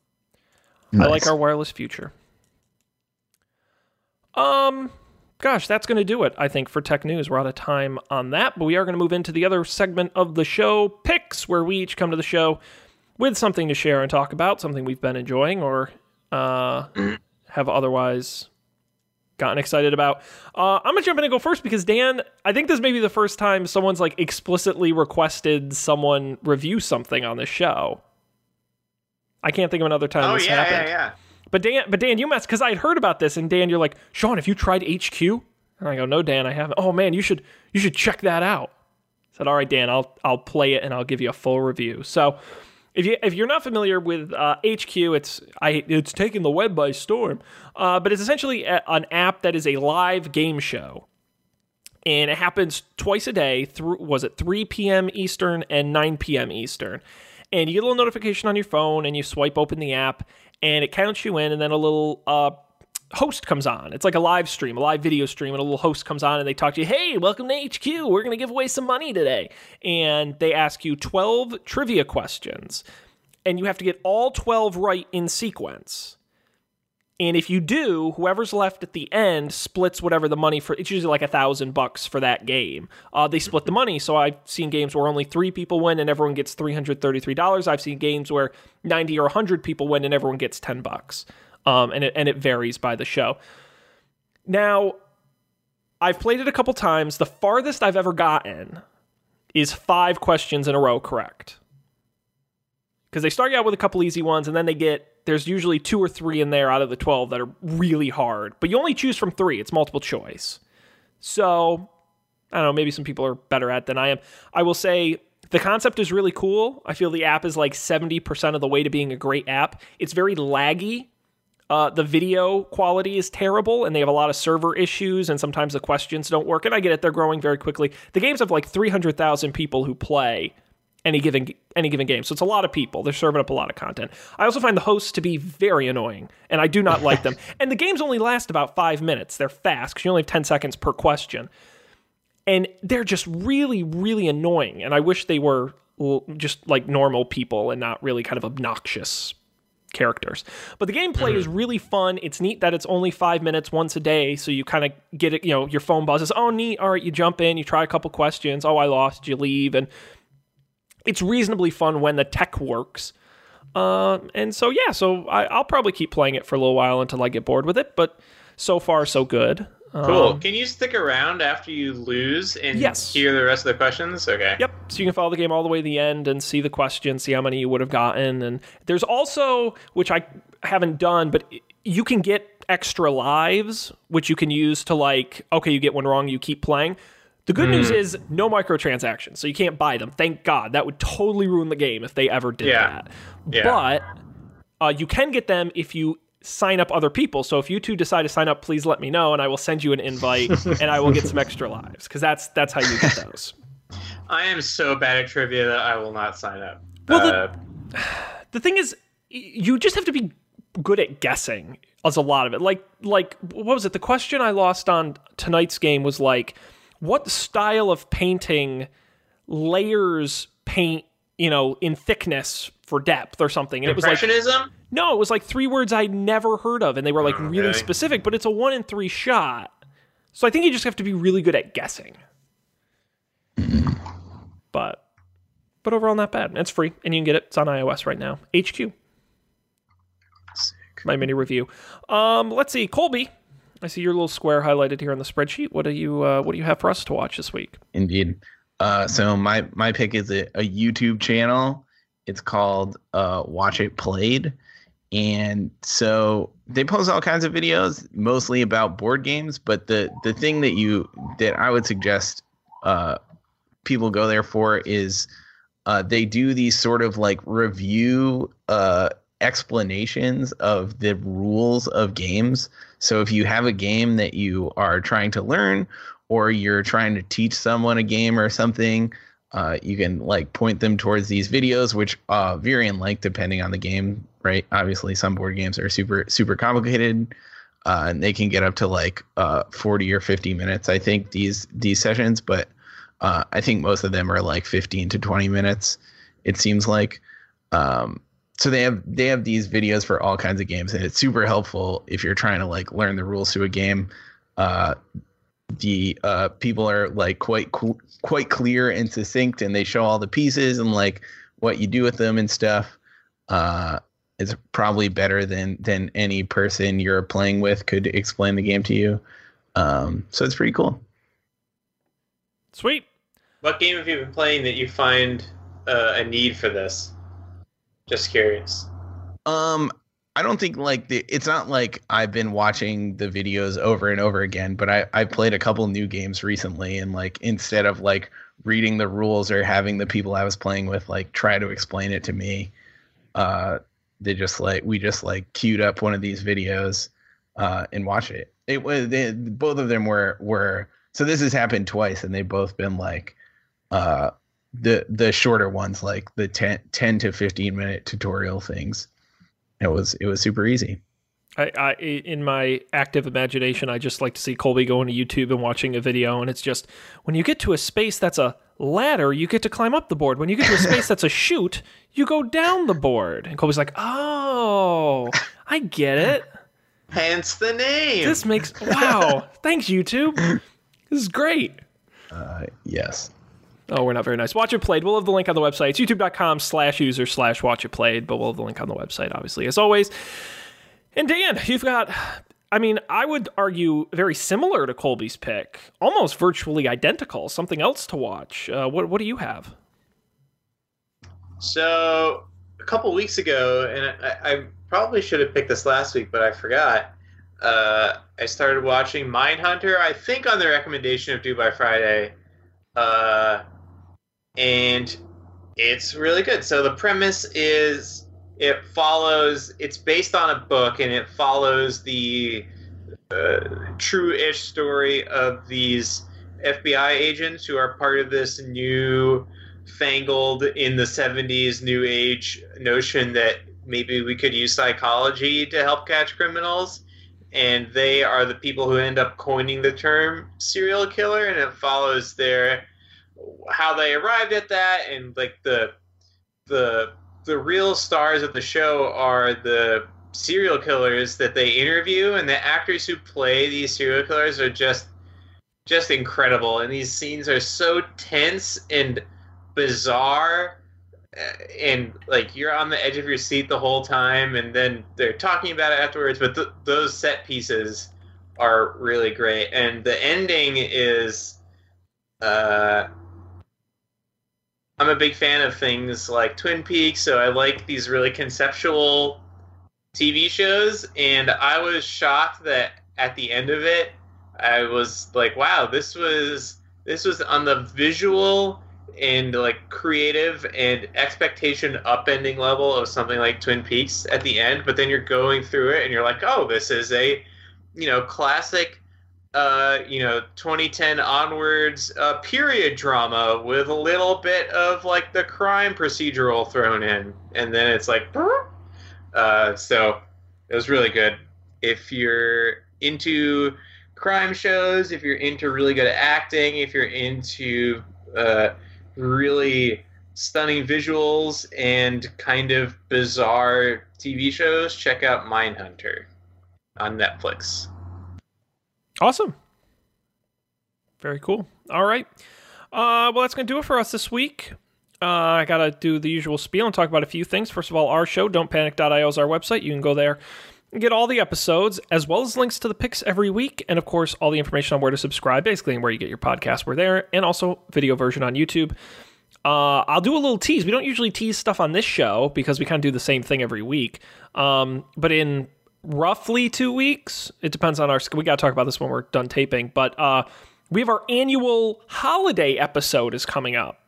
I like our wireless future. Um, gosh, that's going to do it, I think, for tech news. We're out of time on that, but we are going to move into the other segment of the show, picks, where we each come to the show with something to share and talk about, something we've been enjoying or uh, have otherwise gotten excited about. Uh, I'm gonna jump in and go first because Dan, I think this may be the first time someone's like explicitly requested someone review something on the show. I can't think of another time Oh this yeah, happened. yeah, yeah. But Dan, but Dan, you messed because I had heard about this, and Dan, you're like, Sean, have you tried HQ? And I go, No, Dan, I haven't. Oh man, you should you should check that out. I said, All right, Dan, I'll I'll play it and I'll give you a full review. So. If you if you're not familiar with uh, HQ, it's I it's taking the web by storm. Uh, but it's essentially a, an app that is a live game show, and it happens twice a day. Through was it 3 p.m. Eastern and 9 p.m. Eastern, and you get a little notification on your phone, and you swipe open the app, and it counts you in, and then a little uh, host comes on. It's like a live stream, a live video stream, and a little host comes on and they talk to you. Hey, welcome to HQ. We're going to give away some money today. And they ask you 12 trivia questions, and you have to get all 12 right in sequence. And if you do, whoever's left at the end splits whatever the money for. It's usually like a thousand bucks for that game. Uh, they split the money. So I've seen games where only three people win and everyone gets three hundred thirty-three dollars. I've seen games where ninety or hundred people win and everyone gets ten bucks. Um, and it and it varies by the show. Now, I've played it a couple times. The farthest I've ever gotten is five questions in a row correct. Because they start you out with a couple easy ones, and then they get there's usually two or three in there out of the 12 that are really hard. But you only choose from three, it's multiple choice. So, I don't know, maybe some people are better at than I am. I will say the concept is really cool. I feel the app is like 70% of the way to being a great app. It's very laggy. Uh, the video quality is terrible, and they have a lot of server issues, and sometimes the questions don't work. And I get it; they're growing very quickly. The games have like 300,000 people who play any given any given game, so it's a lot of people. They're serving up a lot of content. I also find the hosts to be very annoying, and I do not like them. And the games only last about five minutes. They're fast because you only have 10 seconds per question, and they're just really, really annoying. And I wish they were just like normal people and not really kind of obnoxious characters. But the gameplay is mm-hmm. really fun. It's neat that it's only five minutes once a day, so you kind of get it. You know, your phone buzzes. Oh, neat. All right, you jump in, you try a couple questions. Oh, I lost. You leave, and it's reasonably fun when the tech works. Um, and so yeah, so I, I'll probably keep playing it for a little while until I get bored with it. But so far, so good. Cool. Um, Can you stick around after you lose and Yes. hear the rest of the questions? Okay. Yep. So you can follow the game all the way to the end and see the questions, see how many you would have gotten. And there's also, which I haven't done, but you can get extra lives, which you can use to like, okay, you get one wrong, you keep playing. The good news is no microtransactions, so you can't buy them. Thank God. That would totally ruin the game if they ever did Yeah. that. Yeah. But uh, you can get them if you sign up other people. So if you two decide to sign up, please let me know, and I will send you an invite, and I will get some extra lives because that's that's how you get those. I am so bad at trivia that I will not sign up. Well, the- Uh, the thing is you just have to be good at guessing as a lot of it like like what was it the question i lost on tonight's game was like what style of painting layers paint you know in thickness for depth or something? And it was like impressionism? no it was like three words i'd never heard of and they were like really specific but it's a one in three shot. So i think you just have to be really good at guessing. But but overall not bad. It's free and you can get it. It's on ios right now. Hq my mini review. Um, let's see, Colby. I see your little square highlighted here on the spreadsheet. What do you uh, What do you have for us to watch this week? Indeed. Uh, so my my pick is a, a YouTube channel. It's called uh, Watch It Played, and so they post all kinds of videos, mostly about board games. But the the thing that you that I would suggest uh, people go there for is uh, they do these sort of like review uh, explanations of the rules of games. So if you have a game that you are trying to learn, or you're trying to teach someone a game or something, uh, you can like point them towards these videos, which uh, vary in length depending on the game. Right? Obviously, some board games are super super complicated, uh, and they can get up to like uh, 40 or 50 minutes. I think these these sessions, but uh, I think most of them are like 15 to 20 minutes. It seems like. Um, so they have they have these videos for all kinds of games, and it's super helpful if you're trying to like learn the rules to a game. Uh, the uh, people are like quite cl- quite clear and succinct, and they show all the pieces and like what you do with them and stuff. Uh, it's probably better than than any person you're playing with could explain the game to you. Um, so it's pretty cool. Sweet. What game have you been playing that you find uh, a need for this? Just curious. Um, I don't think like the it's not like I've been watching the videos over and over again, but I I played a couple new games recently and like instead of like reading the rules or having the people I was playing with like try to explain it to me, uh they just like we just like queued up one of these videos uh and watched it. It was they, both of them were were so this has happened twice and they've both been like uh the the shorter ones like the 10, 10 to 15 minute tutorial things it was it was super easy I, I in my active imagination, I just like to see Colby going to YouTube and watching a video, and it's just when you get to a space that's a ladder, you get to climb up the board. When you get to a space that's a chute, you go down the board. And Colby's like, "Oh, I get it. Hence the name. This makes wow. Thanks, YouTube. This is great." uh yes Oh, we're not very nice. Watch it played. We'll have the link on the website. It's youtube.com slash user slash watch it played, but we'll have the link on the website, obviously, as always. And Dan, you've got, I mean, I would argue very similar to Colby's pick, almost virtually identical. Something else to watch. Uh, what, what do you have? So a couple weeks ago, and I, I probably should have picked this last week, but I forgot. Uh, I started watching Mindhunter. I think on the recommendation of Do By Friday, uh, and it's really good. So the premise is it follows. It's based on a book, and it follows the uh, true-ish story of these FBI agents who are part of this new fangled in the 70s new age notion that maybe we could use psychology to help catch criminals and they are the people who end up coining the term serial killer and it follows their how they arrived at that and like the the the real stars of the show are the serial killers that they interview, and the actors who play these serial killers are just just incredible. And these scenes are so tense and bizarre uh, and like you're on the edge of your seat the whole time and then they're talking about it afterwards but th- those set pieces are really great and the ending is uh i'm a big fan of things like twin peaks so i like these really conceptual tv shows and i was shocked that at the end of it i was like wow this was this was on the visual and like creative and expectation upending level of something like Twin Peaks at the end, but then you're going through it and you're like, oh, this is a you know classic uh, you know 2010 onwards uh, period drama with a little bit of like the crime procedural thrown in, and then it's like, uh, so it was really good. If you're into crime shows, if you're into really good acting, if you're into uh, really stunning visuals and kind of bizarre TV shows, check out Mindhunter on Netflix. Awesome. Very cool. All right. Uh, well, that's going to do it for us this week. Uh, I got to do the usual spiel and talk about a few things. First of all, our show, don'tpanic.io, is our website. You can go there and get all the episodes, as well as links to the picks every week. And of course, all the information on where to subscribe, basically, and where you get your podcast. We're there. And also, video version on YouTube. Uh, I'll do a little tease. We don't usually tease stuff on this show because we kind of do the same thing every week. Um, but in roughly two weeks, it depends on our. We got to talk about this when we're done taping. But uh, we have our annual holiday episode is coming up.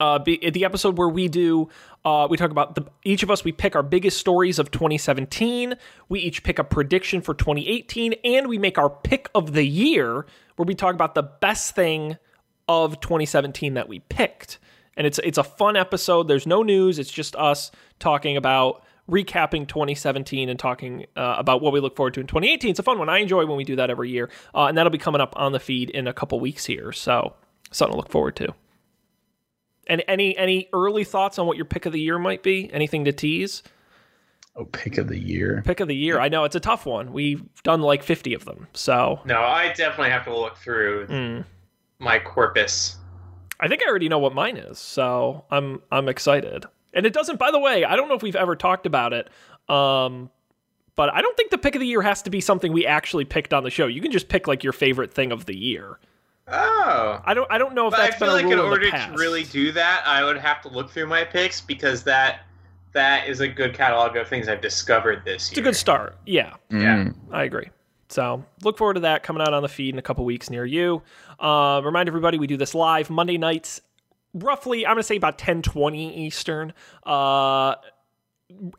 Uh, be, the episode where we do, uh, we talk about the, each of us, we pick our biggest stories of 2017. We each pick a prediction for 2018, and we make our pick of the year, where we talk about the best thing of 2017 that we picked. And it's it's a fun episode. There's no news. It's just us talking about recapping 2017 and talking uh, about what we look forward to in 2018. It's a fun one. I enjoy when we do that every year, uh, and that'll be coming up on the feed in a couple weeks here. So something to look forward to. And any any early thoughts on what your pick of the year might be? Anything to tease? Oh, pick of the year. Pick of the year. I know it's a tough one. We've done like 50 of them. So no, I definitely have to look through mm. my corpus. I think I already know what mine is, so I'm I'm excited. And it doesn't. By the way, I don't know if we've ever talked about it. Um, but I don't think the pick of the year has to be something we actually picked on the show. You can just pick like your favorite thing of the year. Oh, I don't. I don't know if but that's I feel been like in order to really do that, I would have to look through my picks because that that is a good catalog of things I've discovered this year. It's a good start. Yeah, mm. yeah, I agree. So look forward to that coming out on the feed in a couple weeks near you. Uh, remind everybody we do this live Monday nights, roughly. I'm going to say about 10:20 Eastern. Uh,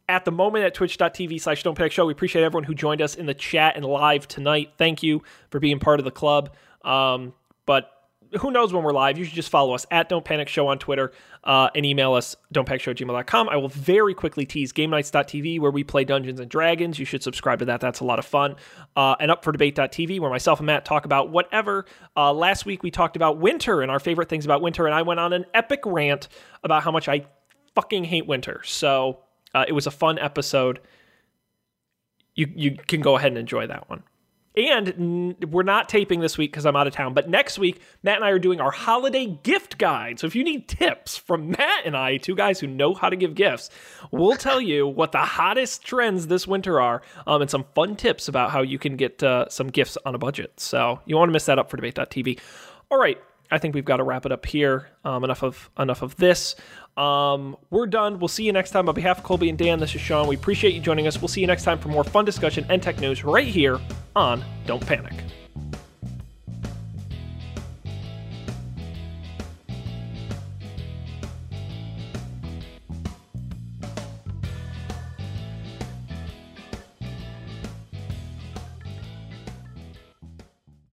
at the moment at twitch.tv slash don't show we appreciate everyone who joined us in the chat and live tonight thank you for being part of the club um, but who knows when we're live? You should just follow us at Don't Panic Show on Twitter uh, and email us don'tpanicshow@gmail.com. I will very quickly tease GameNights.tv where we play Dungeons and Dragons. You should subscribe to that. That's a lot of fun. Uh, and Up for Debate.tv where myself and Matt talk about whatever. Uh, last week we talked about winter and our favorite things about winter, and I went on an epic rant about how much I fucking hate winter. So uh, it was a fun episode. You you can go ahead and enjoy that one. And we're not taping this week because I'm out of town. But next week, Matt and I are doing our holiday gift guide. So if you need tips from Matt and I, two guys who know how to give gifts, we'll tell you what the hottest trends this winter are um, and some fun tips about how you can get uh, some gifts on a budget. So you want to miss that up for debate.tv. All right. I think we've got to wrap it up here. Um, enough of enough of this. Um, we're done. We'll see you next time. On behalf of Colby and Dan, this is Sean. We appreciate you joining us. We'll see you next time for more fun discussion and tech news right here on Don't Panic.